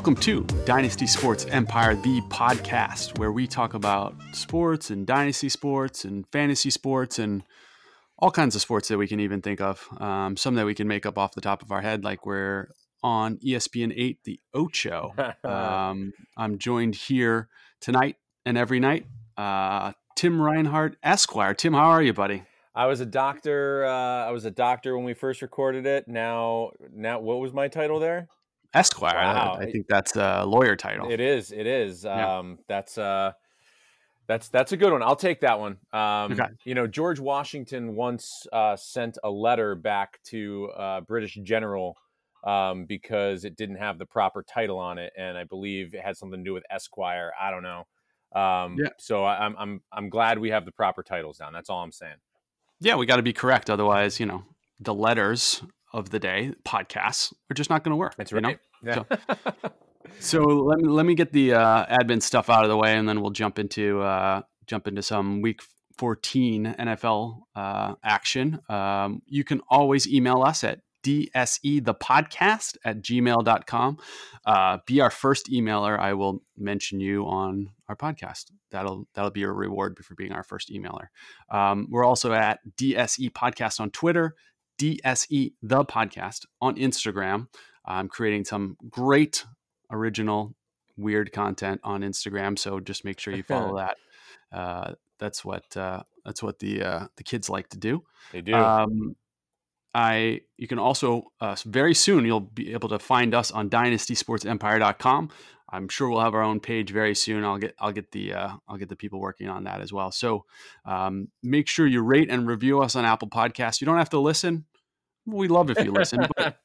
Welcome to Dynasty Sports Empire, the podcast where we talk about sports and dynasty sports and fantasy sports and all kinds of sports that we can even think of. Um, some that we can make up off the top of our head, like we're on ESPN 8, The Ocho. Um, I'm joined here tonight and every night. Uh, Tim Reinhardt, Esquire. Tim, how are you, buddy? I was a doctor. Uh, I was a doctor when we first recorded it. Now, now, what was my title there? Esquire. Wow. I, I think that's a lawyer title. It is. It is. Yeah. Um, that's uh, that's that's a good one. I'll take that one. Um, okay. You know, George Washington once uh, sent a letter back to uh, British general um, because it didn't have the proper title on it, and I believe it had something to do with Esquire. I don't know. Um, yeah. So I, I'm I'm I'm glad we have the proper titles down. That's all I'm saying. Yeah, we got to be correct. Otherwise, you know, the letters of the day podcasts are just not going to work. That's right. You know? Yeah. So, so, let me let me get the uh, admin stuff out of the way, and then we'll jump into uh, jump into some week 14 NFL uh, action. Um, you can always email us at DSE the podcast at gmail.com. Uh, be our first emailer. I will mention you on our podcast. That'll that'll be a reward for being our first emailer. Um, we're also at DSE podcast on Twitter, DSE the podcast on Instagram. I'm creating some great original weird content on Instagram, so just make sure you follow that. Uh, that's what uh, that's what the uh, the kids like to do. They do. Um, I you can also uh, very soon you'll be able to find us on dynastysportsempire.com. I'm sure we'll have our own page very soon. I'll get I'll get the uh, I'll get the people working on that as well. So um, make sure you rate and review us on Apple Podcasts. You don't have to listen. We love if you listen, but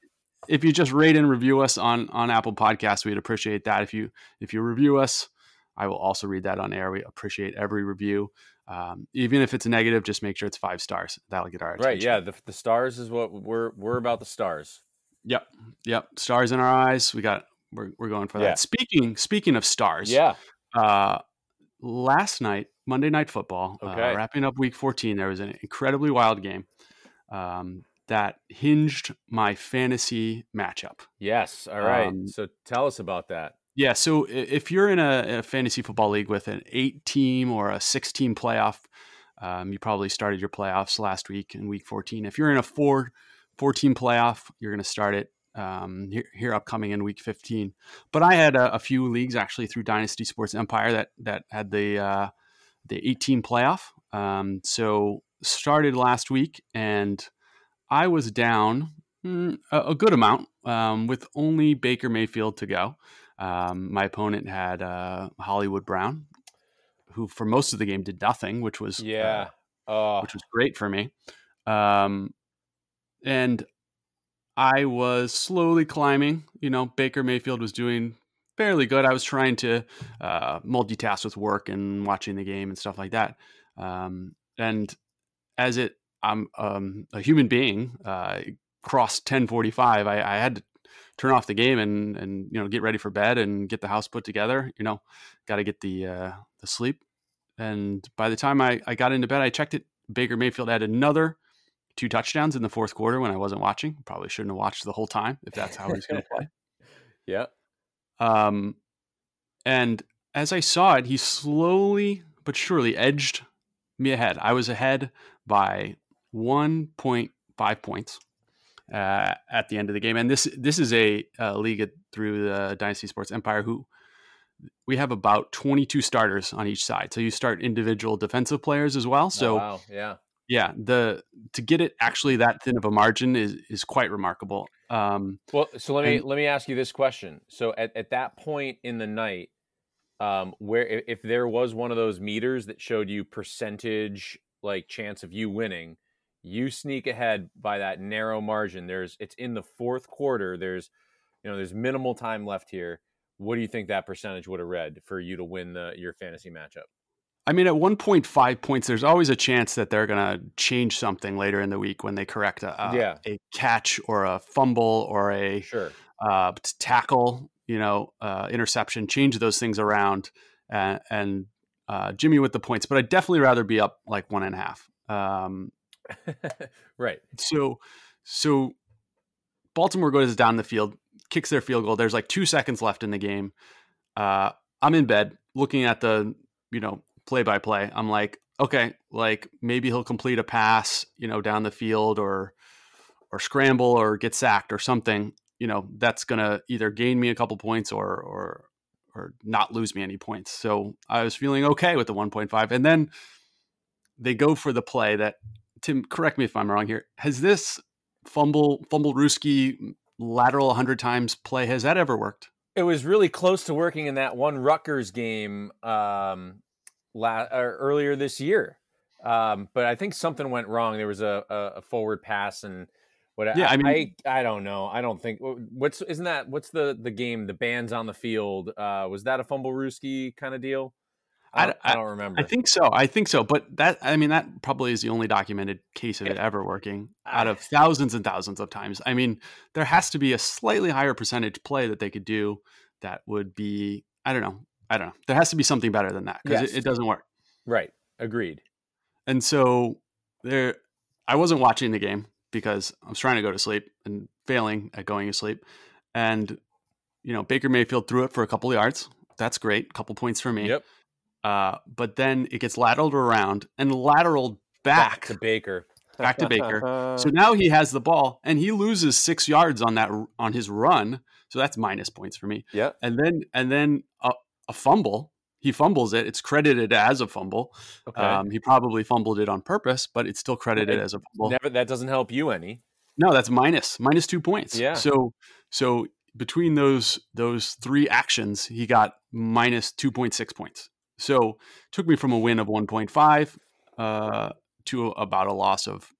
if you just rate and review us on on Apple Podcasts, we'd appreciate that. If you if you review us, I will also read that on air. We appreciate every review. Um, even if it's a negative, just make sure it's five stars. That'll get our attention. Right. Yeah. The, the stars is what we're we're about. The stars. Yep. Yep. Stars in our eyes. We got. We're we're going for that. Yeah. Speaking speaking of stars. Yeah. Uh, last night, Monday Night Football, uh, okay. uh, wrapping up Week 14, there was an incredibly wild game um, that hinged my fantasy matchup. Yes. All right. Um, so tell us about that. Yeah, so if you're in a, a, fantasy football league with an eight team or a six team playoff, um, you probably started your playoffs last week in week 14. If you're in a four four team playoff, you're going to start it um, here, here, upcoming in week 15. But I had a, a, few leagues actually through Dynasty Sports Empire that that had the uh, the 18 playoff. Um, so started last week, and I was down mm, a, a, good amount um, with only Baker Mayfield to go. Um, my opponent had uh, Hollywood Brown, who for most of the game did nothing, which was yeah, uh, which was great for me. Um, and I was slowly climbing. You know, Baker Mayfield was doing fairly good. I was trying to uh, multitask with work and watching the game and stuff like that. Um, and as it, I'm um, a human being. Uh, crossed 1045. I, I had to turn off the game and and you know get ready for bed and get the house put together. You know, got to get the uh, the sleep. And by the time I, I got into bed, I checked it. Baker Mayfield had another two touchdowns in the fourth quarter when I wasn't watching. Probably shouldn't have watched the whole time if that's how he's going to play. Yeah. Um, and as I saw it, he slowly but surely edged me ahead. I was ahead by 1.5 points uh, at the end of the game. And this this is a, a league through the Dynasty Sports Empire who we have about 22 starters on each side. So you start individual defensive players as well. So oh, wow. yeah. Yeah, the to get it actually that thin of a margin is is quite remarkable. Um, well, so let me and, let me ask you this question. So at, at that point in the night, um, where if there was one of those meters that showed you percentage like chance of you winning, you sneak ahead by that narrow margin there's it's in the fourth quarter there's you know there's minimal time left here what do you think that percentage would have read for you to win the your fantasy matchup I mean, at 1.5 points, there's always a chance that they're going to change something later in the week when they correct a, a, yeah. a catch or a fumble or a sure. uh, tackle, you know, uh, interception, change those things around and, and uh, Jimmy with the points. But I'd definitely rather be up like one and a half. Um, right. So, so Baltimore goes down the field, kicks their field goal. There's like two seconds left in the game. Uh, I'm in bed looking at the you know play by play. I'm like, okay, like maybe he'll complete a pass, you know, down the field or or scramble or get sacked or something. You know, that's gonna either gain me a couple points or or or not lose me any points. So I was feeling okay with the 1.5, and then they go for the play that Tim. Correct me if I'm wrong here. Has this fumble fumblerooski lateral 100 times play has that ever worked? It was really close to working in that one Rutgers game um, la- earlier this year. Um, but I think something went wrong. There was a, a, a forward pass and what? Yeah, I, I mean, I, I, don't know. I don't think what's isn't that what's the the game? The bands on the field. Uh, was that a fumblerooski kind of deal? I don't, I, I don't, remember. I think so. I think so. But that, I mean, that probably is the only documented case of it ever working out of thousands and thousands of times. I mean, there has to be a slightly higher percentage play that they could do that would be, I don't know. I don't know. There has to be something better than that because yes. it, it doesn't work. Right. Agreed. And so there, I wasn't watching the game because I was trying to go to sleep and failing at going to sleep. And, you know, Baker Mayfield threw it for a couple of yards. That's great. A couple points for me. Yep. Uh, but then it gets lateraled around and lateraled back, back to Baker. Back to Baker. so now he has the ball and he loses six yards on that on his run. So that's minus points for me. Yeah. And then and then a, a fumble. He fumbles it. It's credited as a fumble. Okay. Um, he probably fumbled it on purpose, but it's still credited as a fumble. Never, that doesn't help you any. No, that's minus minus two points. Yeah. So so between those those three actions, he got minus two point six points. So took me from a win of 1.5 uh, to about a loss of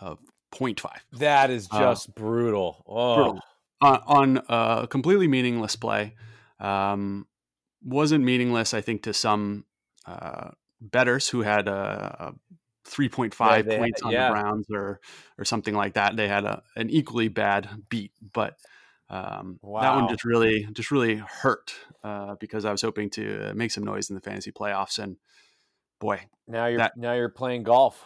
of 0.5. That is uh, just uh, brutal. Oh. Brutal. Uh, on a completely meaningless play. Um, wasn't meaningless, I think, to some uh, betters who had a, a 3.5 yeah, points on yeah. the Browns or or something like that. They had a, an equally bad beat, but um, wow. That one just really, just really hurt uh, because I was hoping to make some noise in the fantasy playoffs, and boy, now you're that, now you're playing golf.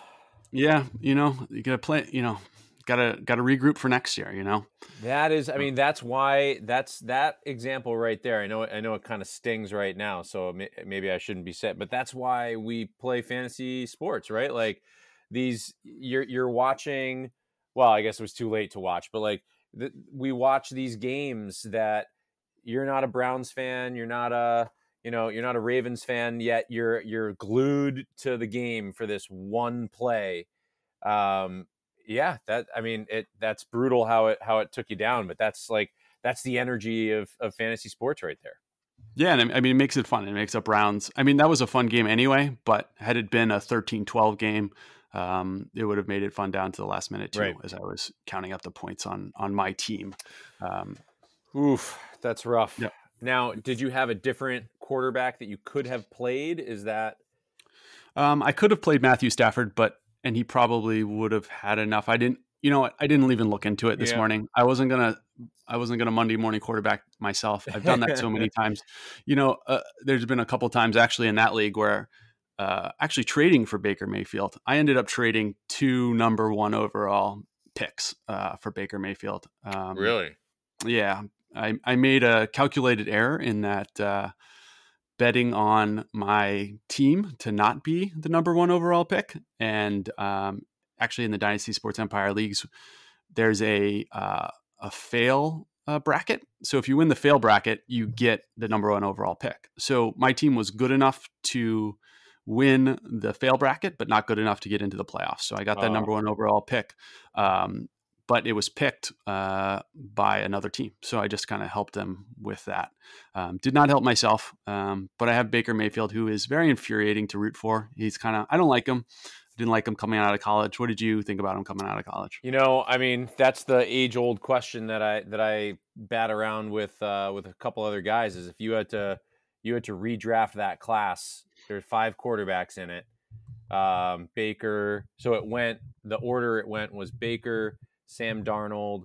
Yeah, you know, you gotta play. You know, gotta gotta regroup for next year. You know, that is. I mean, that's why that's that example right there. I know. I know it kind of stings right now, so maybe I shouldn't be set. But that's why we play fantasy sports, right? Like these, you're you're watching. Well, I guess it was too late to watch, but like the, we watch these games that you're not a Browns fan, you're not a you know you're not a Ravens fan yet you're you're glued to the game for this one play. Um, yeah, that I mean it that's brutal how it how it took you down, but that's like that's the energy of of fantasy sports right there. Yeah, and I mean, it makes it fun. It makes up rounds. I mean, that was a fun game anyway, but had it been a 13 12 game, um, it would have made it fun down to the last minute too, right. as I was counting up the points on on my team. Um, Oof, that's rough. Yep. Now, did you have a different quarterback that you could have played? Is that? Um, I could have played Matthew Stafford, but and he probably would have had enough. I didn't. You know what? I didn't even look into it this yeah. morning. I wasn't gonna. I wasn't gonna Monday morning quarterback myself. I've done that so many times. You know, uh, there's been a couple times actually in that league where uh, actually trading for Baker Mayfield. I ended up trading two number one overall picks uh, for Baker Mayfield. Um, really? Yeah. I, I made a calculated error in that uh, betting on my team to not be the number one overall pick. And um, actually, in the Dynasty Sports Empire leagues, there's a uh, a fail uh, bracket. So if you win the fail bracket, you get the number one overall pick. So my team was good enough to win the fail bracket, but not good enough to get into the playoffs. So I got that oh. number one overall pick. Um, but it was picked uh, by another team. So I just kind of helped them with that. Um, did not help myself, um, but I have Baker Mayfield, who is very infuriating to root for. He's kind of, I don't like him. I didn't like him coming out of college. What did you think about him coming out of college? You know, I mean, that's the age old question that I that I bat around with uh, with a couple other guys. Is if you had to you had to redraft that class there's five quarterbacks in it. Um, Baker. So it went. The order it went was Baker, Sam Darnold,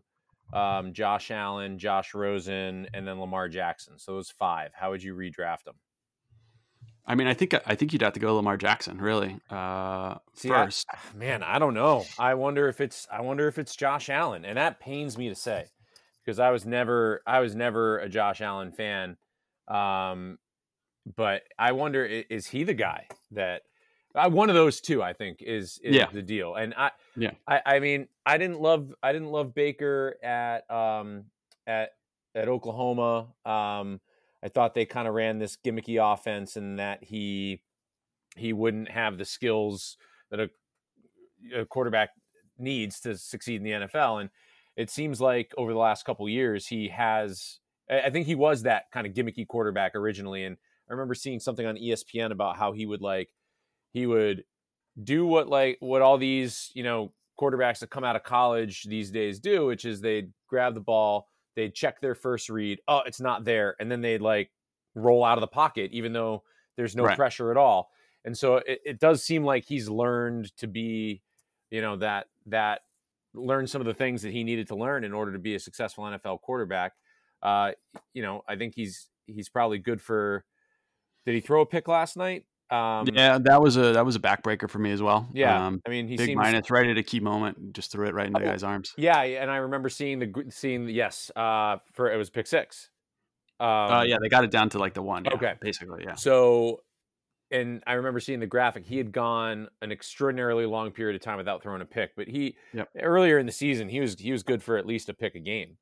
um, Josh Allen, Josh Rosen, and then Lamar Jackson. So those five. How would you redraft them? I mean, I think I think you'd have to go Lamar Jackson, really. Uh, See, first, I, man, I don't know. I wonder if it's I wonder if it's Josh Allen, and that pains me to say because I was never I was never a Josh Allen fan. Um, but I wonder is he the guy that uh, one of those two I think is, is Yeah. the deal. And I Yeah. I, I mean I didn't love I didn't love Baker at um at at Oklahoma. Um, I thought they kind of ran this gimmicky offense and that he he wouldn't have the skills that a, a quarterback needs to succeed in the NFL. And it seems like over the last couple years, he has. I I think he was that kind of gimmicky quarterback originally. And I remember seeing something on ESPN about how he would like he would do what like what all these you know quarterbacks that come out of college these days do, which is they'd grab the ball, they'd check their first read, oh, it's not there, and then they'd like roll out of the pocket, even though there's no Right. pressure at all. And so it, it does seem like he's learned to be, you know, that that learn some of the things that he needed to learn in order to be a successful NFL quarterback. Uh, you know, I think he's he's probably good for. Did he throw a pick last night? Um, yeah, that was a that was a backbreaker for me as well. yeah. um, I mean, he big seems minus right at a key moment, just threw it right into the guy's arms. Yeah, and I remember seeing the seeing the, yes uh, for it was pick six. Um, uh, yeah, they got it down to like the one. yeah, Okay. basically, yeah. So, and I remember seeing the graphic. He had gone an extraordinarily long period of time without throwing a pick, but he Yep. earlier in the season he was he was good for at least a pick a game.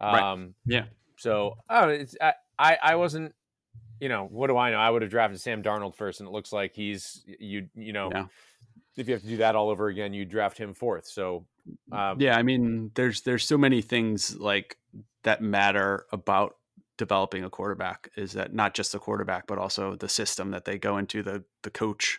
Right. Um, Yeah. So oh, it's I, I I wasn't. You know what do I know? I would have drafted Sam Darnold first, and it looks like he's you. You know, Yeah. if you have to do that all over again, you draft him fourth. So um, yeah, I mean, there's there's so many things like that matter about developing a quarterback. Is that not just the quarterback, but also the system that they go into, the the coach,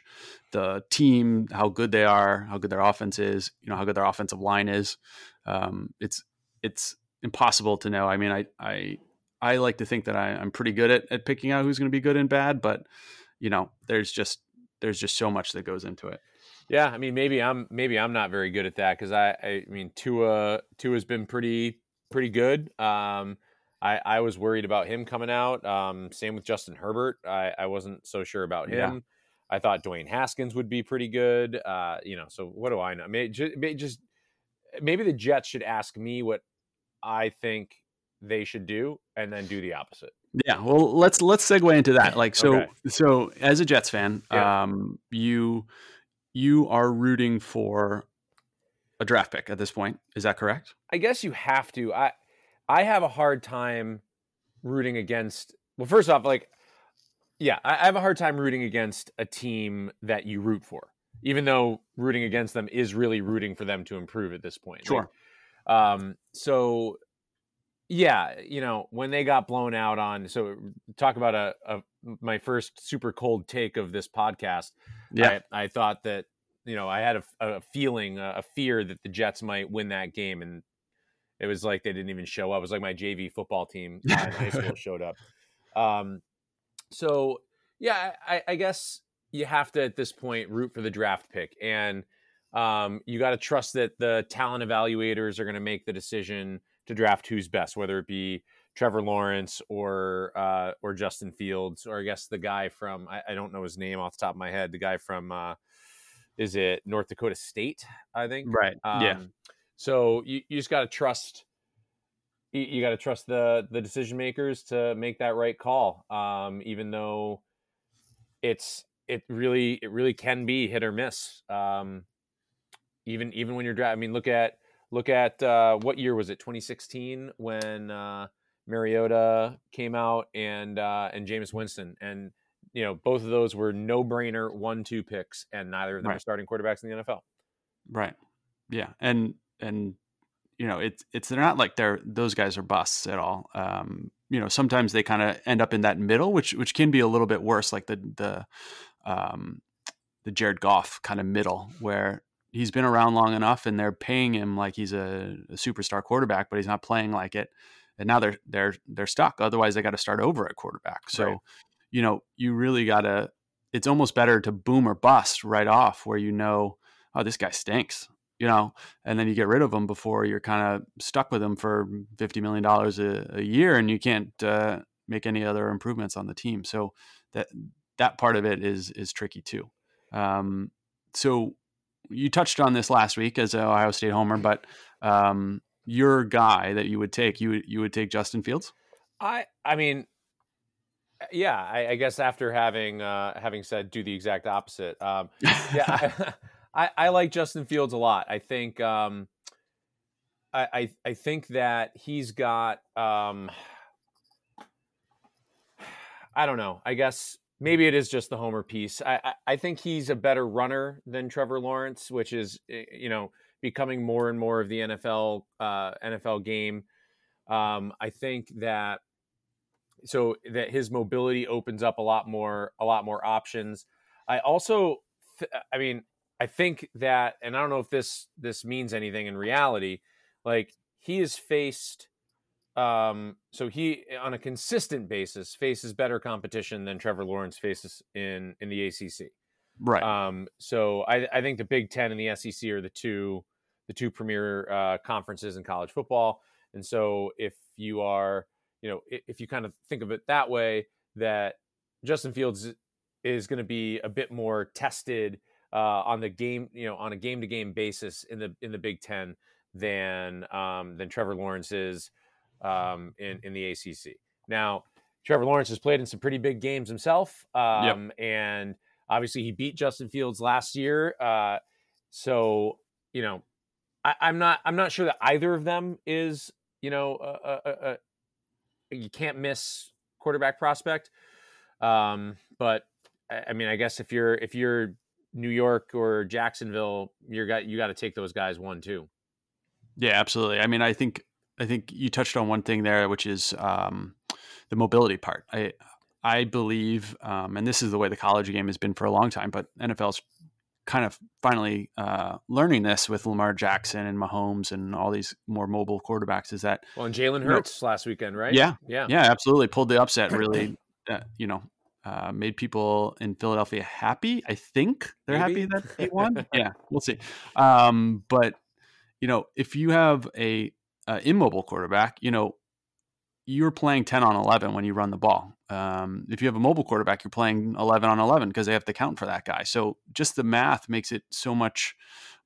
the team, how good they are, how good their offense is, you know, how good their offensive line is. Um, it's it's impossible to know. I mean, I I I like to think that I, I'm pretty good at, at picking out who's going to be good and bad, but you know, there's just there's just so much that goes into it. Yeah, I mean, maybe I'm maybe I'm not very good at that because I, I mean Tua Tua's been pretty pretty good. Um, I I was worried about him coming out. Um, same with Justin Herbert. I I wasn't so sure about Yeah. him. I thought Dwayne Haskins would be pretty good. Uh, you know, so what do I know? Maybe just, just maybe the Jets should ask me what I think they should do, and then do the opposite. Yeah, well, let's let's segue into that. Like, so Okay. so as a Jets fan, Yeah. um, you you are rooting for a draft pick at this point. Is that correct? I guess you have to. I I have a hard time rooting against. Well, first off, like, yeah, I, I have a hard time rooting against a team that you root for, even though rooting against them is really rooting for them to improve at this point. Like, um. So, yeah, you know, when they got blown out on, so talk about a, a my first super cold take of this podcast. Yeah, I, I thought that you know I had a, a feeling, a, a fear that the Jets might win that game, and it was like they didn't even show up. It was like my JV football team in high school showed up. Um, so yeah, I, I guess you have to at this point root for the draft pick, and um, you got to trust that the talent evaluators are going to make the decision to draft who's best, whether it be Trevor Lawrence or uh, or Justin Fields, or I guess the guy from I, I don't know his name off the top of my head. The guy from uh, is it North Dakota State? I think. right. yeah, Um, So you, you just got to trust. You, you got to trust the the decision makers to make that right call. Um, even though it's it really it really can be hit or miss. Um, even even when you're drafting. I mean, look at look at uh, what year was it? 2016 when uh, Mariota came out and uh, and Jameis Winston and you know both of those were no brainer one two picks and neither of them are starting quarterbacks in the NFL. right. Yeah, and and you know it's it's they're not like they're those guys are busts at all. Um, you know, sometimes they kind of end up in that middle, which which can be a little bit worse, like the the um, the Jared Goff kind of middle, where he's been around long enough and they're paying him like he's a, a superstar quarterback, but he's not playing like it. And now they're they're they're stuck. Otherwise, they got to start over at quarterback. So, Right. you know, you really got to. It's almost better to boom or bust right off, where you know, oh, this guy stinks, you know, and then you get rid of him before you're kind of stuck with him for fifty million dollars a year, and you can't uh, make any other improvements on the team. So that that part of it is is tricky too. Um, so you touched on this last week as an Ohio State homer, but um, your guy that you would take, you would you would take Justin Fields. I I mean, yeah, I, I guess after having uh, having said do the exact opposite, um, yeah, I, I, like Justin Fields a lot. I think um, I, I, I think that he's got um, I don't know. I guess maybe it is just the homer piece. I, I, I think he's a better runner than Trevor Lawrence, which is eh, you know becoming more and more of the NFL uh, NFL game. Um, I think that so that his mobility opens up a lot more a lot more options. I also, I mean, I think that, and I don't know if this this means anything in reality. Like he has faced, um, so he on a consistent basis faces better competition than Trevor Lawrence faces in in the ACC. Right. Um, so I, I think the Big Ten and the SEC are the two the two premier uh, conferences in college football. And so if you are, you know, if you kind of think of it that way, that Justin Fields is going to be a bit more tested uh, on the game, you know, on a game to game basis in the in the Big Ten than um, than Trevor Lawrence is um, in in the ACC. Now, Trevor Lawrence has played in some pretty big games himself, um, yep. and obviously he beat Justin Fields last year. Uh, so you know, I, am not I'm not sure that either of them is you know a, a, a, you can't miss quarterback prospect. Um, but I mean, I guess if you're if you're New York or Jacksonville, you're got you got to take those guys one too. Yeah, absolutely. I mean, I think I think you touched on one thing there, which is um, the mobility part. I I believe, um, and this is the way the college game has been for a long time, but NFL's kind of finally uh, learning this with Lamar Jackson and Mahomes and all these more mobile quarterbacks is that well, and Jalen Hurts you know, last weekend, right? Yeah, yeah, yeah, absolutely pulled the upset. Really, uh, you know, uh, made people in Philadelphia happy. I think they're Maybe. happy that they won. yeah, we'll see. Um, but you know, if you have a, a immobile quarterback, you know, you're playing 10 on 11 when you run the ball. Um, if you have a mobile quarterback, you're playing 11 on 11 because they have to count for that guy. So just the math makes it so much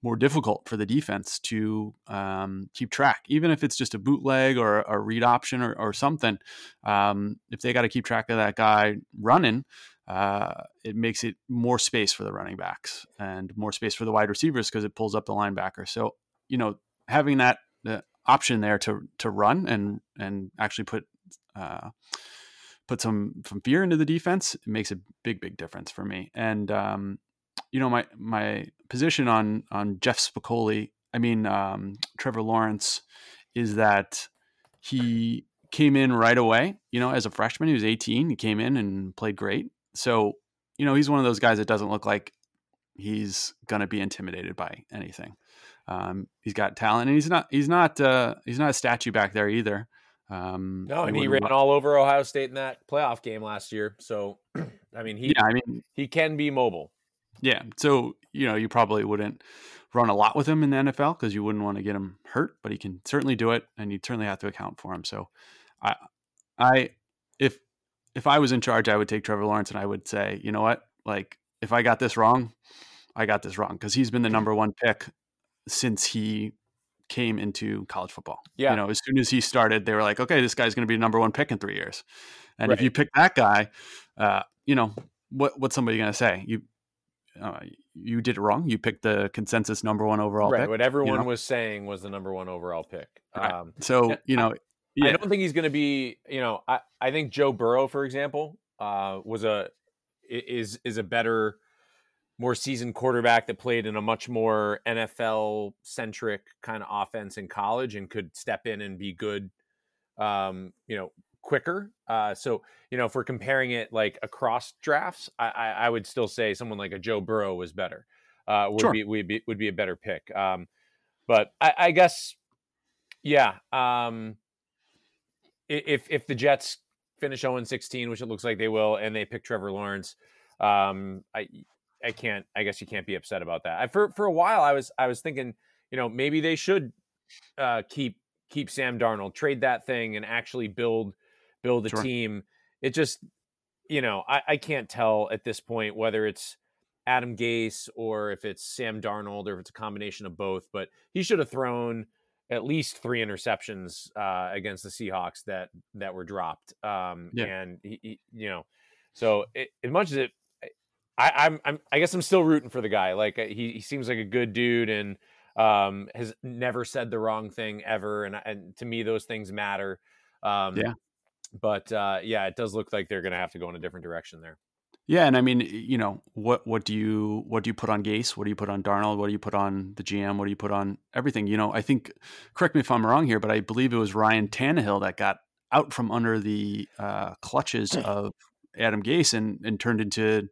more difficult for the defense to um, keep track, even if it's just a bootleg or a read option or, or something. Um, if they got to keep track of that guy running, uh, it makes it more space for the running backs and more space for the wide receivers because it pulls up the linebacker. So you know having that uh, option there to to run and and actually put uh, put some some fear into the defense it makes a big big difference for me. And um, you know my my position on on Jeff Spicoli I mean um, Trevor Lawrence is that he came in right away you know as a freshman he was 18 he came in and played great. So you know he's one of those guys that doesn't look like he's going to be intimidated by anything um, he's got talent, and he's not he's not uh, he's not a statue back there either. Um, no, and he ran all over Ohio State in that playoff game last year. So, I mean, he yeah, I mean, he can be mobile. Yeah. So you know, you probably wouldn't run a lot with him in the NFL because you wouldn't want to get him hurt, but he can certainly do it, and you certainly have to account for him. So, I, I, if if I was in charge, I would take Trevor Lawrence, and I would say, you know what, like if I got this wrong, I got this wrong because he's been the number one pick since he came into college football. Yeah. You know, as soon as he started, they were like, okay, this guy's going to be the number one pick in three years. And right. if you pick that guy, uh, you know, what what's somebody going to say? You uh, you did it wrong. You picked the consensus number one overall right. Pick, what everyone you know? was saying was the number one overall pick. Right. Um, so, you know, I, yeah. I don't think he's going to be, you know, I, I think Joe Burrow, for example, uh, was a, is, is a better, more seasoned quarterback that played in a much more NFL centric kind of offense in college and could step in and be good, um, you know, quicker. Uh, so, you know, if we're comparing it like across drafts, I, I, I would still say someone like a Joe Burrow was better. Uh, would sure. be would be would be a better pick. Um, but I, I guess, yeah. Um, if if the Jets finish 0 16, which it looks like they will, and they pick Trevor Lawrence, um, I I can't. I guess you can't be upset about that. I, for for a while, I was I was thinking, you know, maybe they should uh, keep keep Sam Darnold, trade that thing, and actually build build a sure. team. It just, you know, I, I can't tell at this point whether it's Adam Gase or if it's Sam Darnold or if it's a combination of both. But he should have thrown at least three interceptions uh, against the Seahawks that that were dropped. Um, Yeah. And he, he- you know, so it, as much as it, I, I'm, I'm, I guess I'm still rooting for the guy. Like uh, he, he seems like a good dude and um, has never said the wrong thing ever. And, and to me, those things matter. Um, Yeah. But uh, yeah, it does look like they're going to have to go in a different direction there. Yeah, and I mean, you know, what what do you what do you put on Gase? What do you put on Darnold? What do you put on the GM? What do you put on everything? You know, I think. Correct me if I'm wrong here, but I believe it was Ryan Tannehill that got out from under the uh, clutches of Adam Gase and and turned into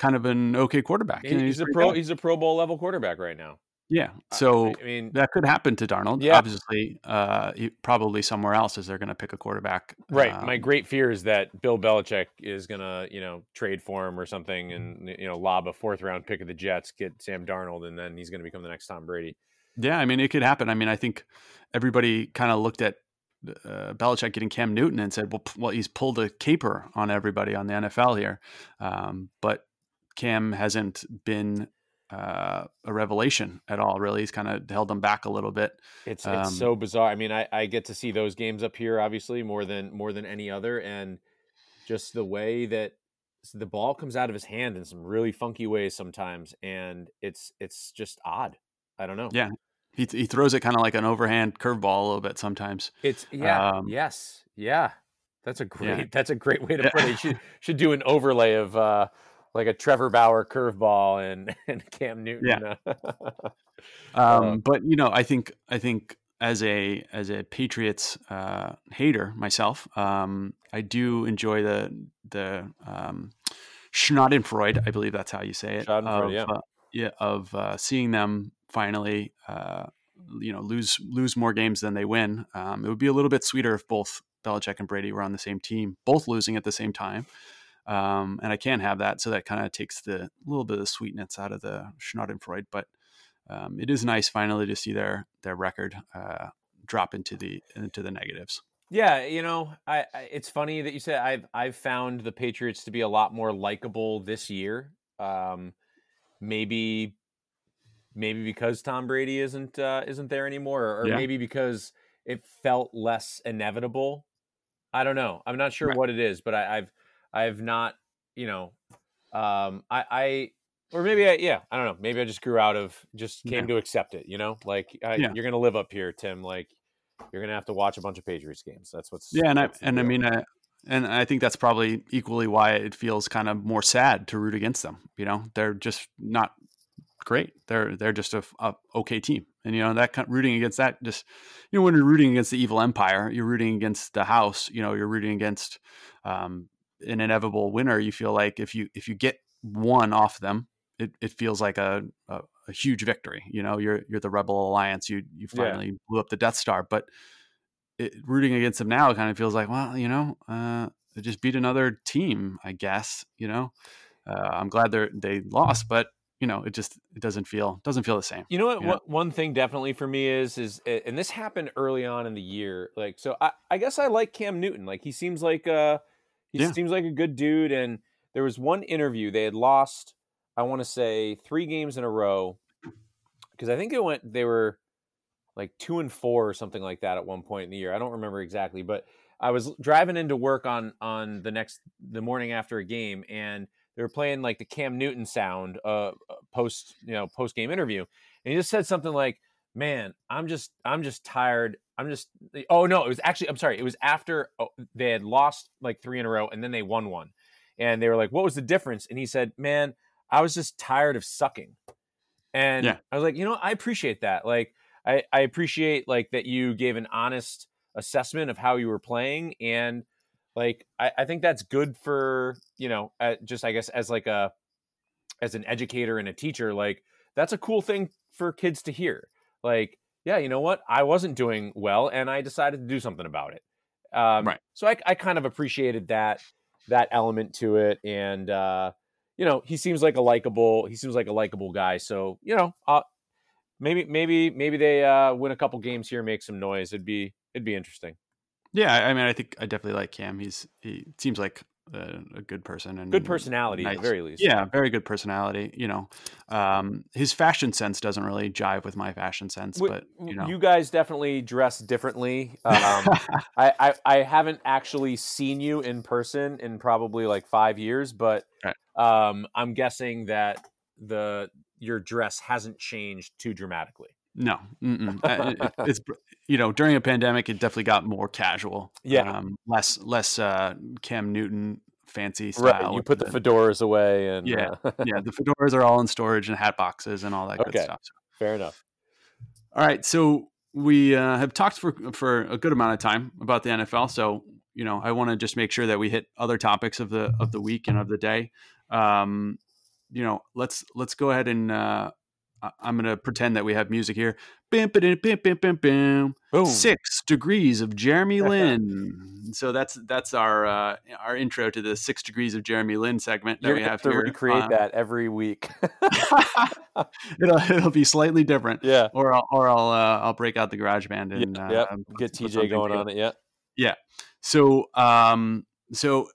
kind of an okay quarterback. Know, He's, a pro. good. He's a Pro Bowl level quarterback right now. Yeah, so I mean, that could happen to Darnold. Yeah. Obviously, uh, he- probably somewhere else is they're going to pick a quarterback. Right. Um, My great fear is that Bill Belichick is gonna, you know, trade for him or something, and you know, lob a fourth round pick of the Jets, get Sam Darnold, and then he's gonna become the next Tom Brady. Yeah, I mean, it could happen. I mean, I think everybody kind of looked at uh, Belichick getting Cam Newton and said, "Well, p- well, he's pulled a caper on everybody on the NFL here." Um, but Cam hasn't been uh, a revelation at all. Really, he's kind of held them back a little bit. It's Um, it's so bizarre. I mean, I, I get to see those games up here, obviously more than more than any other, and just the way that the ball comes out of his hand in some really funky ways sometimes, and it's it's just odd. I don't know. Yeah. He he throws it kind of like an overhand curveball a little bit sometimes. It's yeah, Um, yes, yeah. That's a great. Yeah. That's a great way to put it. You should should do an overlay of uh, like a Trevor Bauer curveball and and Cam Newton. uh, Um, Uh, but you know, I think I think as a as a Patriots uh, hater myself, um, I do enjoy the the um, Schadenfreude. I believe that's how you say it. Schadenfreude, of, yeah. uh, yeah, of uh, seeing them finally, uh, you know, lose lose more games than they win. Um, it would be a little bit sweeter if both Belichick and Brady were on the same team, both losing at the same time. Um, and I can't have that, so that kind of takes the little bit of sweetness out of the Schadenfreude. But um, it is nice finally to see their their record uh, drop into the into the negatives. yeah, you know, I, I it's funny that you said I've I've found the Patriots to be a lot more likable this year. Um, maybe maybe because Tom Brady isn't uh, isn't there anymore, or, or Yeah. maybe because it felt less inevitable. I don't know. I'm not sure Right. what it is, but I, I've I've not, you know, um, I, I or maybe I, yeah, I don't know. Maybe I just grew out of just came Yeah. to accept it. You know, like I, Yeah. you're gonna live up here, Tim. Like you're gonna have to watch a bunch of Patriots games. That's what's Yeah, and I and I mean, I, and I think that's probably equally why it feels kind of more sad to root against them. You know, they're just not great. They're they're just a okay team, and you know that kind rooting against that just you know when you're rooting against the evil empire, you're rooting against the house. You know, you're rooting against um, an inevitable winner. You feel like if you if you get one off them, it, it feels like a, a a huge victory. You know, you're you're the Rebel Alliance. You you Yeah. finally blew up the Death Star, but it, rooting against them now kind of feels like, well, you know, uh, they just beat another team, I guess. You know, uh, I'm glad they they lost, but you know, it just it doesn't feel doesn't feel the same. You know what? you know? One, one thing definitely for me is is and this happened early on in the year. Like so, I, I guess I like Cam Newton. Like he seems like uh he Yeah. seems like a good dude. And there was one interview they had lost. I want to say three games in a row because I think it went. They were like two and four or something like that at one point in the year. I don't remember exactly, but I was driving into work on on the next the morning after a game and they were playing like the Cam Newton sound uh post you know post game interview and he just said something like man I'm just I'm just tired. I'm just oh no it was actually I'm sorry it was after oh, they had lost like 3 in a row and then they won one. And they were like what was the difference? And he said man I was just tired of sucking. And Yeah. I was like you know I appreciate that. Like I I appreciate like that you gave an honest assessment of how you were playing and like I, I think that's good for you know uh, just i guess as like a as an educator and a teacher like that's a cool thing for kids to hear like yeah you know what i wasn't doing well and i decided to do something about it um, Right. so I, I kind of appreciated that that element to it and uh you know he seems like a likable he seems like a likable guy so you know uh maybe maybe maybe they uh win a couple games here make some noise it'd be it'd be interesting Yeah, I I mean, I think I definitely like Cam. He's he seems like a, a good person and Good personality at the very least. Yeah, very good personality. You know, um, his fashion sense doesn't really jive with my fashion sense, W- but you know, you guys definitely dress differently. Um, I, I I haven't actually seen you in person in probably like five years, but Right. um, I'm guessing that the your dress hasn't changed too dramatically. no. Uh, it- it's you know during a pandemic, it definitely got more casual. Yeah. um, less less uh, Cam Newton fancy style. Right. You put the fedoras away, and Yeah. uh, yeah, the fedoras are all in storage and hat boxes and all that good Okay. stuff. So- fair enough. All right, so we uh, have talked for for a good amount of time about the NFL. So you know, I want to just make sure that we hit other topics of the of the week and of the day. Um, you know, let's let's go ahead and uh, I'm going to pretend that we have music here. Bim, bim, bim, bim. Boom. Six degrees of Jeremy Lin. so that's that's our uh, our intro to the six degrees of Jeremy Lin segment that You're we have to here. recreate Uh, that every week. it'll it'll be slightly different yeah. or I'll, or I'll uh, I'll break out the garage band and Yeah, uh, yep. Get TJ going on it. Yeah. Yeah. So um so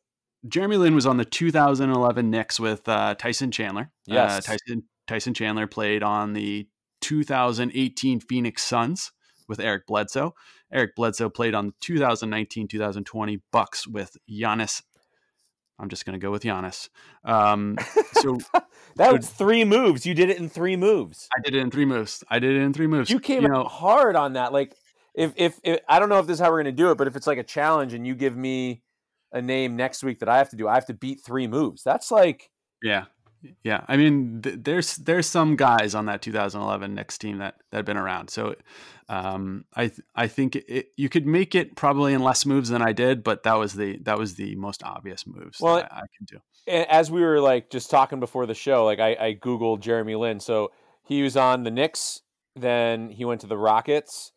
Jeremy Lin was on the 2011 Knicks with uh, Tyson Chandler. Uh, Yes. Tyson Tyson Chandler played on the 2018 Phoenix Suns with Eric Bledsoe. Eric Bledsoe played on the 2019-2020 Bucks with Giannis. I'm just going to go with Giannis. Um, so That was three moves. You did it in three moves. I did it in three moves. I did it in three moves. You came you out know, hard on that. Like, if, if if I don't know if this is how we're gonna do it, but if it's like a challenge and you give me a name next week that I have to do, I have to beat three moves. That's like Yeah, yeah. I mean, th- there's there's some guys on that 2011 Knicks team that that have been around. So, um, I th- I think it, you could make it probably in less moves than I did, but that was the that was the most obvious moves Well, that I, I could do. as we were like just talking before the show, like I, I googled Jeremy Lin. So he was on the Knicks, then he went to the Rockets.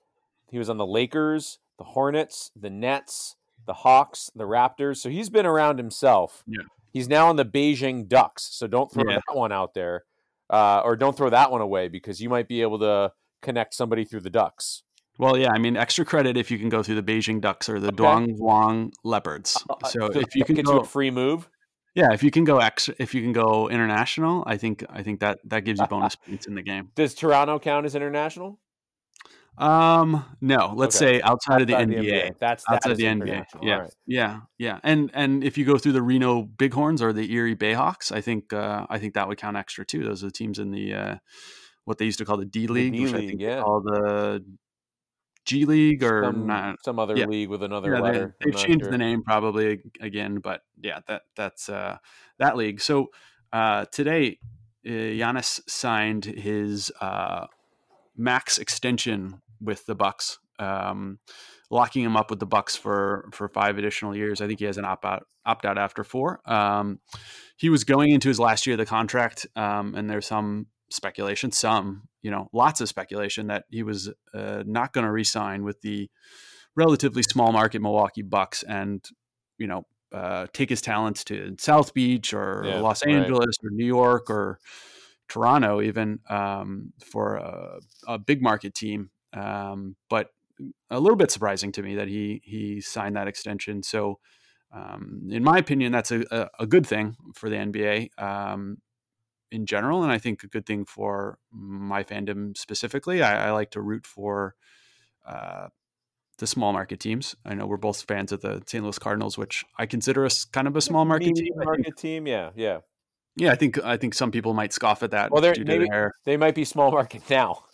He was on the Lakers, the Hornets, the Nets, the Hawks, the Raptors. So he's been around himself. Yeah. He's now on the Beijing Ducks. So don't throw Yeah. that one out there, uh, or don't throw that one away because you might be able to connect somebody through the Ducks. Well, yeah. I mean, extra credit if you can go through the Beijing Ducks or the Okay. Duong Wang Leopards. Uh, So so if you can you go, a free move. yeah, if you can go extra, if you can go international, I think I think that that gives you bonus points in the game. Does Toronto count as international? Um, no, let's Okay. say outside of the Outside NBA. That's that outside is the NBA. Yeah, All right. yeah, yeah. And and if you go through the Reno Bighorns or the Erie Bayhawks, I think uh, I think that would count extra too. Those are the teams in the uh, what they used to call the D League, which I think yeah. call the G League or some, not. some other yeah. league with another Yeah, letter. they, have changed sure. the name probably again, but yeah, that that's uh, that league. So uh, today, uh, Giannis signed his uh, max extension with the Bucks, um, locking him up with the Bucks for for five additional years. I think he has an opt out opt out after four. Um, he was going into his last year of the contract, um, and there's some speculation, some you know, lots of speculation that he was uh, not going to re-sign with the relatively small market Milwaukee Bucks and you know uh, take his talents to South Beach or Yeah, Los right. Angeles or New York or Toronto even um, for a, a big market team. Um, but a little bit surprising to me that he he signed that extension. So um, in my opinion, that's a, a, good thing for the NBA. Um, in general, and I think a good thing for my fandom specifically. I, I like to root for uh, the small market teams. I know we're both fans of the St. Louis Cardinals, which I consider us kind of a small market Medium team. Market team. Yeah, yeah. yeah, I think I think some people might scoff at that Well, they're- due to maybe- They might be small market now.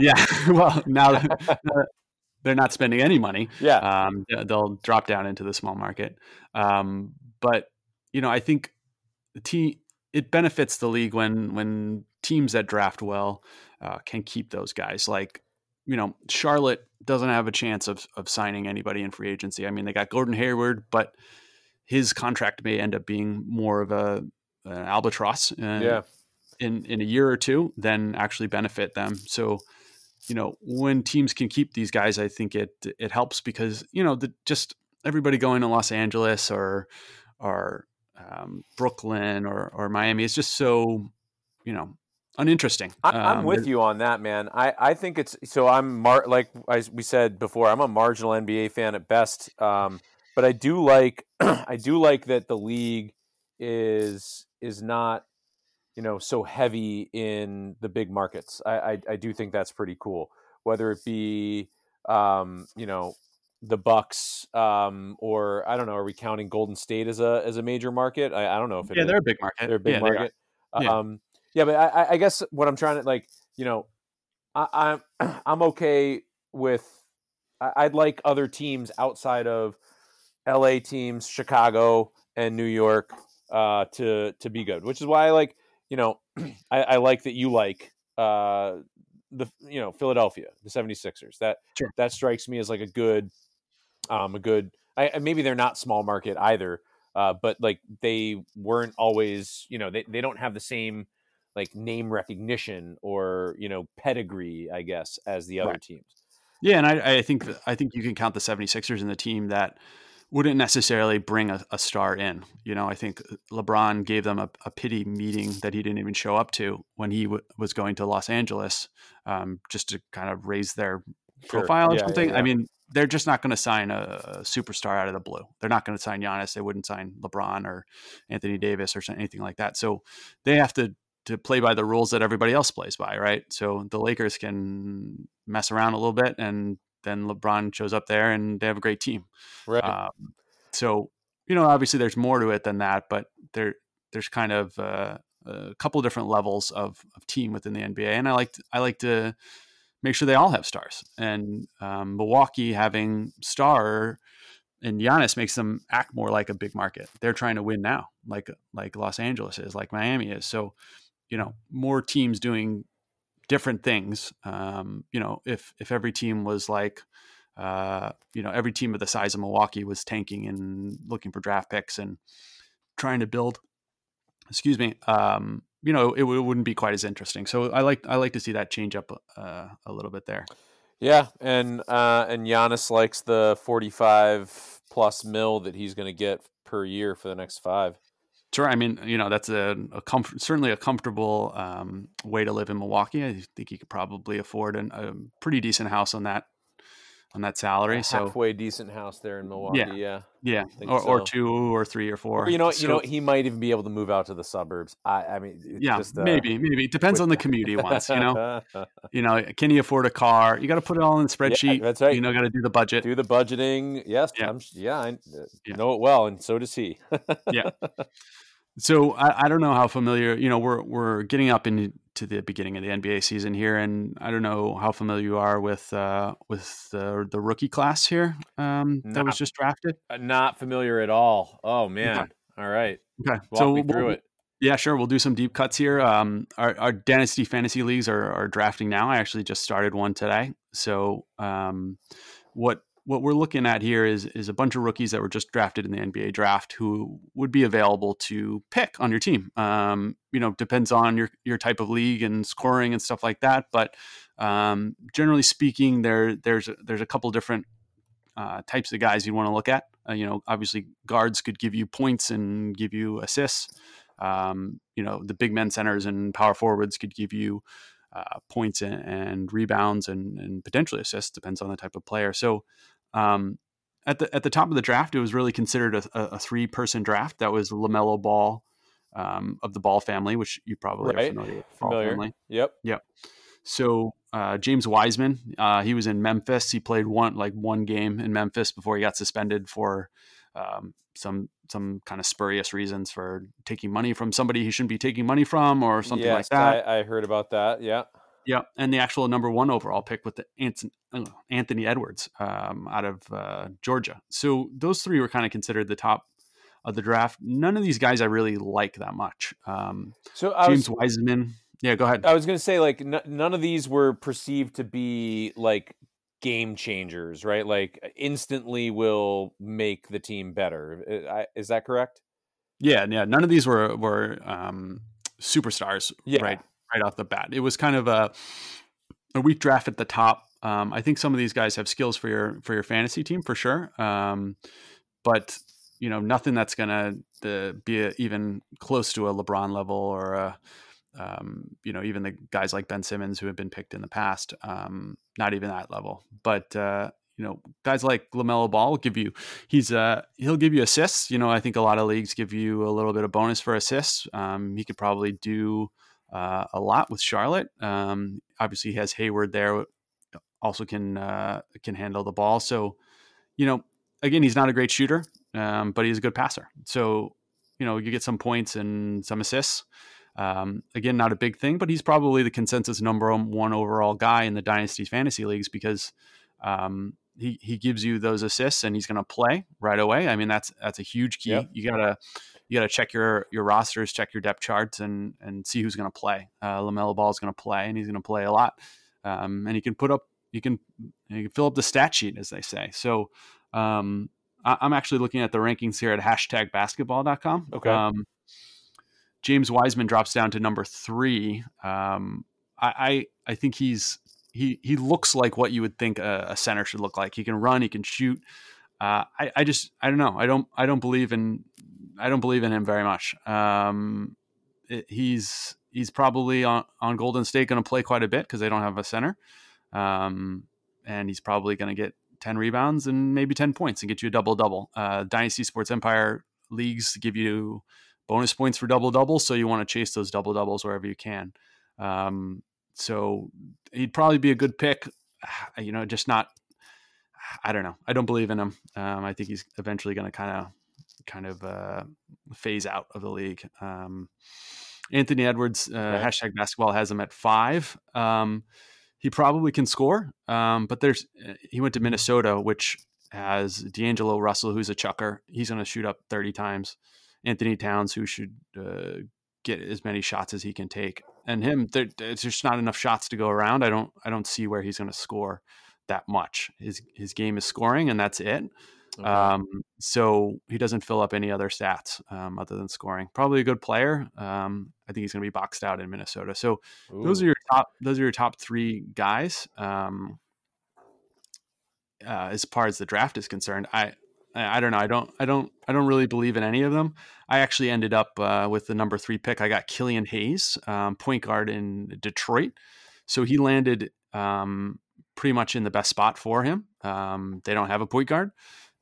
Yeah. well, now that now that they're not spending any money, Yeah, um, they'll drop down into the small market. Um, but you know, I think the team it benefits the league when when teams that draft well uh, can keep those guys. Like you know, Charlotte doesn't have a chance of of signing anybody in free agency. I mean, they got Gordon Hayward, but his contract may end up being more of a an albatross. Uh, yeah. In in a year or two then actually benefit them. So, you know, when teams can keep these guys, I think it it helps because you know the just everybody going to Los Angeles or or um, Brooklyn or or Miami is just so you know uninteresting. I, I'm Um, with you on that, man. I, I think it's so. I'm mar- like I, we said before. I'm a marginal NBA fan at best. Um, but I do like I do like that the league is is not you know so heavy in the big markets. I I, I do think that's pretty cool. Whether it be um, you know the Bucks um, or I don't know, are we counting Golden State as a as a major market? I, I don't know if it yeah, is. they're a big market. they're a big yeah, market. Yeah. Um, yeah, but I, I guess what I'm trying to like, you know, I, I'm I'm okay with. I, I'd like other teams outside of L.A. teams, Chicago and New York, uh, to to be good. Which is why I like, you know, I, I like that you like uh, the you know Philadelphia, the 76ers. That Sure. that strikes me as like a good, um, a good. I, maybe they're not small market either, uh, but like they weren't always, you know, they, they don't have the same like name recognition or you know pedigree, I guess, as the other Right. teams. Yeah, and I, I think I think you can count the 76ers in the team that wouldn't necessarily bring a, a star in. You know, I think LeBron gave them a, a pity meeting that he didn't even show up to when he w- was going to Los Angeles, um, just to kind of raise their Sure. profile or Yeah, yeah, something. yeah. I mean, they're just not going to sign a, a superstar out of the blue. They're not going to sign Giannis. They wouldn't sign LeBron or Anthony Davis or anything like that. So they have to to play by the rules that everybody else plays by, right? So the Lakers can mess around a little bit, and then LeBron shows up there, and they have a great team. right. Um, so you know, obviously, there's more to it than that, but there there's kind of uh, a couple different levels of, of team within the NBA, and I like I like to make sure they all have stars. And um, Milwaukee having star and Giannis makes them act more like a big market. They're trying to win now, like like Los Angeles is, like Miami is. So you know, more teams doing different things. Um, you know, if if every team was like uh, you know, every team of the size of Milwaukee was tanking and looking for draft picks and trying to build. Excuse me. Um, you know, it, it wouldn't be quite as interesting. So I like I like to see that change up uh, a little bit there. Yeah, and uh, and Giannis likes the forty-five plus mil that he's going to get per year for the next five. Sure. I mean, you know, that's a, a comfort, certainly a comfortable um, way to live in Milwaukee. I think you could probably afford an, a pretty decent house on that on that salary. A So halfway decent house there in Milwaukee. Yeah, yeah, think or, or two or three or four. Or, you know, you know, he might even be able to move out to the suburbs. I, I mean, it's yeah, just, uh, maybe, maybe. It depends quick- on the commute he wants. You know, you know, can he afford a car? You got to put it all in the spreadsheet. that's right. You know, got to do the budget. do the budgeting. Yes, Yeah. I'm, yeah, I uh, Yeah. know it well, and so does he. Yeah. So I, I don't know how familiar. You know, we're we're getting up into the beginning of the NBA season here, and I don't know how familiar you are with uh, with the the rookie class here um, that was just drafted. Uh, Not familiar at all. Oh man! All right, Okay, walk so me we'll- through it. Yeah, sure. We'll do some deep cuts here. Um, our, our dynasty fantasy leagues are, are drafting now. I actually just started one today. So, um, what what we're looking at here is is a bunch of rookies that were just drafted in the NBA draft who would be available to pick on your team. Um, you know, depends on your your type of league and scoring and stuff like that. But um, generally speaking, there there's a- there's a couple different uh, types of guys you want to look at. Uh, you know, obviously guards could give you points and give you assists. Um, you know, the big men centers and power forwards could give you uh, points and, and rebounds and, and potentially assists, depends on the type of player. So um, at the at the top of the draft, it was really considered a, a, three person draft. That was Lamelo Ball um, of the Ball family, which you probably Right. are familiar with. Ball Familiar. family. Yep. So uh, James Wiseman, uh, he was in Memphis. He played one like one game in Memphis before he got suspended for um, some some kind of spurious reasons for taking money from somebody he shouldn't be taking money from or something like that. I, I heard about that. Yeah. Yeah, and the actual number one overall pick with the Anthony, Anthony Edwards um, out of uh, Georgia. So those three were kind of considered the top of the draft. None of these guys I really like that much. Um, So I James was, Wiseman, yeah, go ahead. I was going to say like n- none of these were perceived to be like game changers, right? Like instantly will make the team better. Uh, Is that correct? Yeah, yeah. None of these were were um, superstars, Yeah. right? Right off the bat, it was kind of a a weak draft at the top. Um, I think some of these guys have skills for your for your fantasy team for sure, um, but you know nothing that's gonna uh, be a, even close to a LeBron level or a um, you know even the guys like Ben Simmons who have been picked in the past. Um, not even that level, but uh, you know, guys like Lamelo Ball will give you. He's uh he'll give you assists. You know, I think a lot of leagues give you a little bit of bonus for assists. Um, he could probably do uh, a lot with Charlotte. Um, obviously, he has Hayward there, also can uh, can handle the ball. So, you know, again, he's not a great shooter, um, but he's a good passer. So, you know, you get some points and some assists. Um, again, not a big thing, but he's probably the consensus number one overall guy in the dynasty fantasy leagues because um, he he gives you those assists and he's going to play right away. I mean, that's that's a huge key. Yep. You gotta you gotta check your your rosters, check your depth charts, and and see who's going to play. Uh, Lamelo Ball is going to play, and he's going to play a lot. Um, and he can put up you can you can fill up the stat sheet, as they say. So. Um, I, I'm actually looking at the rankings here at hashtag basketball.com. Okay. Um, James Wiseman drops down to number three. Um, I, I, I think he's he he looks like what you would think a, a center should look like. He can run, he can shoot. Uh, I, I just I don't know. I don't I don't believe in I don't believe in him very much. Um, it, he's he's probably on, on Golden State going to play quite a bit because they don't have a center, um, and he's probably going to get ten rebounds and maybe ten points and get you a double double. Uh, Dynasty Sports Empire leagues give you bonus points for double doubles, so you want to chase those double doubles wherever you can. Um, so he'd probably be a good pick. You know, just not. I don't know. I don't believe in him. Um, I think he's eventually going to kind of, kind of uh, phase out of the league. Um, Anthony Edwards, uh, right. hashtag basketball has him at five. Um, he probably can score, um, but there's he went to Minnesota, which has D'Angelo Russell, who's a chucker. He's going to shoot up 30 times. Anthony Towns, who should uh, get as many shots as he can take. And him, there, there's just not enough shots to go around. I don't, I don't see where he's going to score that much. His his game is scoring, and that's it. Okay. Um, so he doesn't fill up any other stats um, other than scoring. Probably a good player. Um, I think he's going to be boxed out in Minnesota. So Ooh. those are your top. Those are your top three guys. Um, uh, as far as the draft is concerned, I I don't know. I don't. I don't. I don't really believe in any of them. I actually ended up uh, with the number three pick. I got Killian Hayes, um, point guard in Detroit. So he landed um, pretty much in the best spot for him. Um, they don't have a point guard.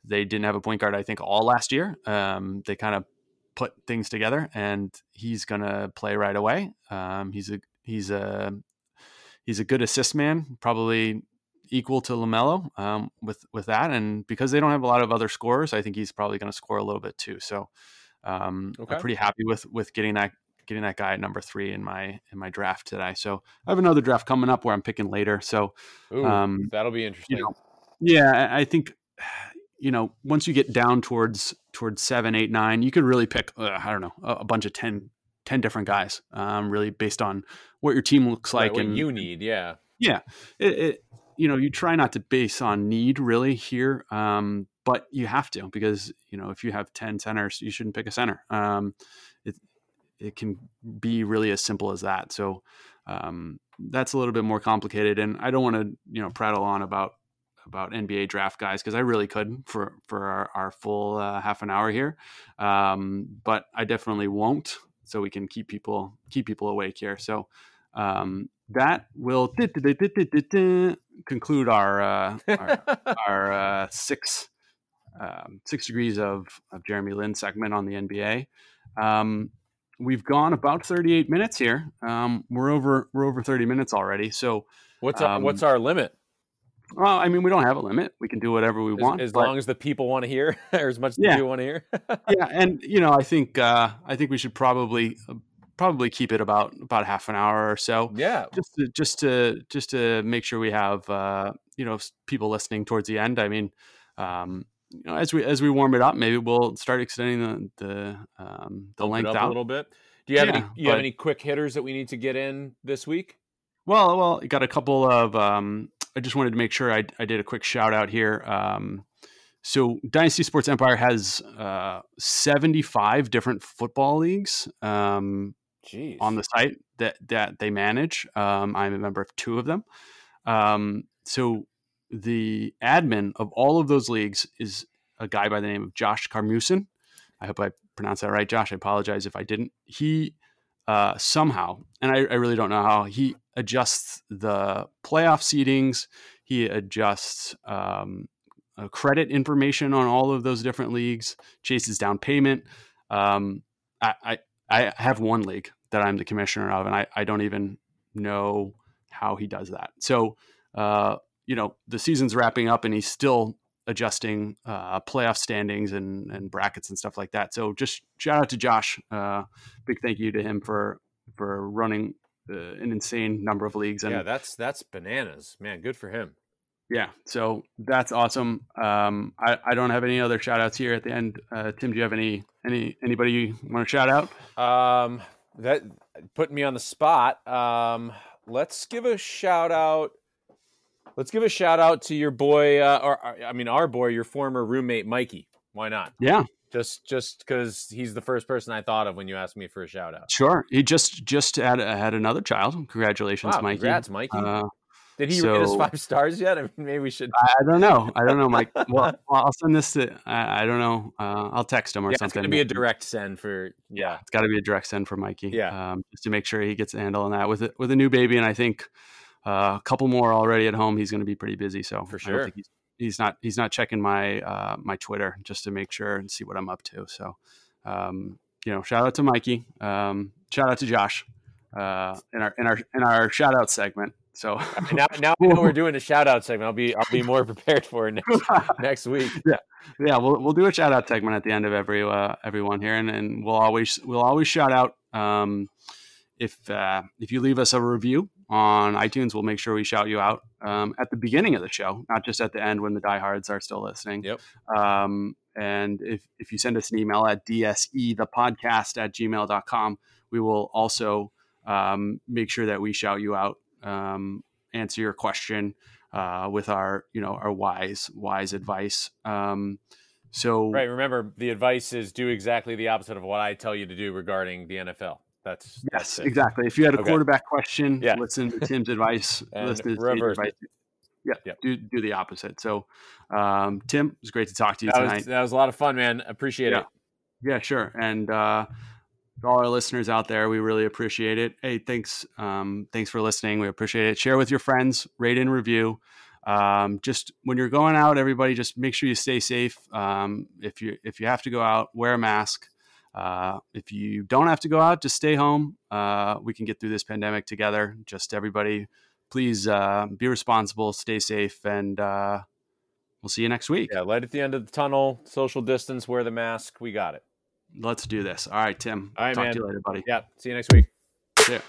They didn't have a point guard. I think all last year. Um, they kind of put things together, and he's gonna play right away. Um, he's a he's a he's a good assist man. Probably equal to Lamelo um, with with that, and because they don't have a lot of other scorers, I think he's probably going to score a little bit too. So um, okay. I'm pretty happy with with getting that getting that guy at number three in my in my draft today. So I have another draft coming up where I'm picking later. So Ooh, um, that'll be interesting. You know, yeah, I think you know once you get down towards towards seven, eight, nine, you could really pick uh, I don't know a, a bunch of 10, 10 different guys, um, really based on what your team looks like right, and you need. Yeah, yeah. It, it, you know, you try not to base on need really here, um, but you have to because you know if you have ten centers, you shouldn't pick a center. Um, it it can be really as simple as that. So um, that's a little bit more complicated, and I don't want to you know prattle on about about NBA draft guys because I really could for for our, our full uh, half an hour here, um, but I definitely won't. So we can keep people keep people awake here. So um, that will conclude our uh, our, our uh, six um, six degrees of, of Jeremy Lin segment on the NBA. Um, we've gone about 38 minutes here. Um, we're over we're over 30 minutes already. So what's our, what's our limit? Well, I mean, we don't have a limit. We can do whatever we as, want, as but, long as the people want to hear, or as much as yeah, people want to hear. yeah, and you know, I think uh, I think we should probably probably keep it about about half an hour or so. Yeah, just to, just to just to make sure we have uh, you know people listening towards the end. I mean, um, you know, as we as we warm it up, maybe we'll start extending the the um, the length out a little bit. Do you have yeah, any you but, have any quick hitters that we need to get in this week? Well, well, got a couple of. Um, I just wanted to make sure I, I did a quick shout out here. Um, so Dynasty Sports Empire has uh, 75 different football leagues. Um, Jeez. on the site that that they manage. Um, I'm a member of two of them. Um, so the admin of all of those leagues is a guy by the name of Josh Carmusin. I hope I pronounced that right, Josh. I apologize if I didn't. He uh, somehow, and I, I, really don't know how, he adjusts the playoff seedings. He adjusts um, uh, credit information on all of those different leagues, chases down payment. Um, I, I, I have one league that I'm the commissioner of, and I, I don't even know how he does that. So, uh, you know, the season's wrapping up, and he's still adjusting uh, playoff standings and, and brackets and stuff like that. So, just shout out to Josh. Uh, big thank you to him for for running uh, an insane number of leagues. And yeah, that's that's bananas, man. Good for him. Yeah, so that's awesome. Um, I, I don't have any other shout outs here at the end. Uh, Tim, do you have any any anybody you want to shout out? Um, that putting me on the spot. Um, let's give a shout out. Let's give a shout out to your boy, uh, or I mean, our boy, your former roommate, Mikey. Why not? Yeah, just just because he's the first person I thought of when you asked me for a shout out. Sure, he just just had had another child. Congratulations, wow, Mikey! Congrats, Mikey. Uh, did he so, rate us five stars yet? I mean, maybe we should. I don't know. I don't know, Mike. well, I'll send this to. I, I don't know. Uh, I'll text him or yeah, something. It's gonna be a direct send for. Yeah, it's got to be a direct send for Mikey. Yeah, um, just to make sure he gets a handle on that with it with a new baby, and I think uh, a couple more already at home. He's going to be pretty busy. So for sure, he's, he's, not he's not checking my uh, my Twitter just to make sure and see what I'm up to. So, um, you know, shout out to Mikey. Um, shout out to Josh uh, in our in our in our shout out segment. So now, now we know we're doing a shout out segment. I'll be I'll be more prepared for it next, next week. Yeah, yeah. We'll we'll do a shout out segment at the end of every uh, everyone here, and, and we'll always we'll always shout out. Um, if uh, if you leave us a review on iTunes, we'll make sure we shout you out um, at the beginning of the show, not just at the end when the diehards are still listening. Yep. Um, and if if you send us an email at dse the podcast at gmail.com, we will also um, make sure that we shout you out um, answer your question uh, with our you know our wise wise advice. Um, so right, remember the advice is do exactly the opposite of what I tell you to do regarding the NFL. That's yes, that's exactly. If you had a okay. quarterback question, yeah. listen to Tim's advice. listen to Tim's advice. Yeah, yep. do do the opposite. So, um, Tim, it was great to talk to you that tonight. Was, that was a lot of fun, man. Appreciate yeah. it. Yeah, sure. And uh, all our listeners out there, we really appreciate it. Hey, thanks, um, thanks for listening. We appreciate it. Share with your friends, rate and review. Um, just when you're going out, everybody, just make sure you stay safe. Um, if you if you have to go out, wear a mask. Uh, if you don't have to go out, just stay home. Uh, we can get through this pandemic together. Just everybody, please uh, be responsible, stay safe, and uh, we'll see you next week. Yeah, light at the end of the tunnel, social distance, wear the mask. We got it. Let's do this. All right, Tim. All right, Talk man. to you later, buddy. Yeah. See you next week. See ya.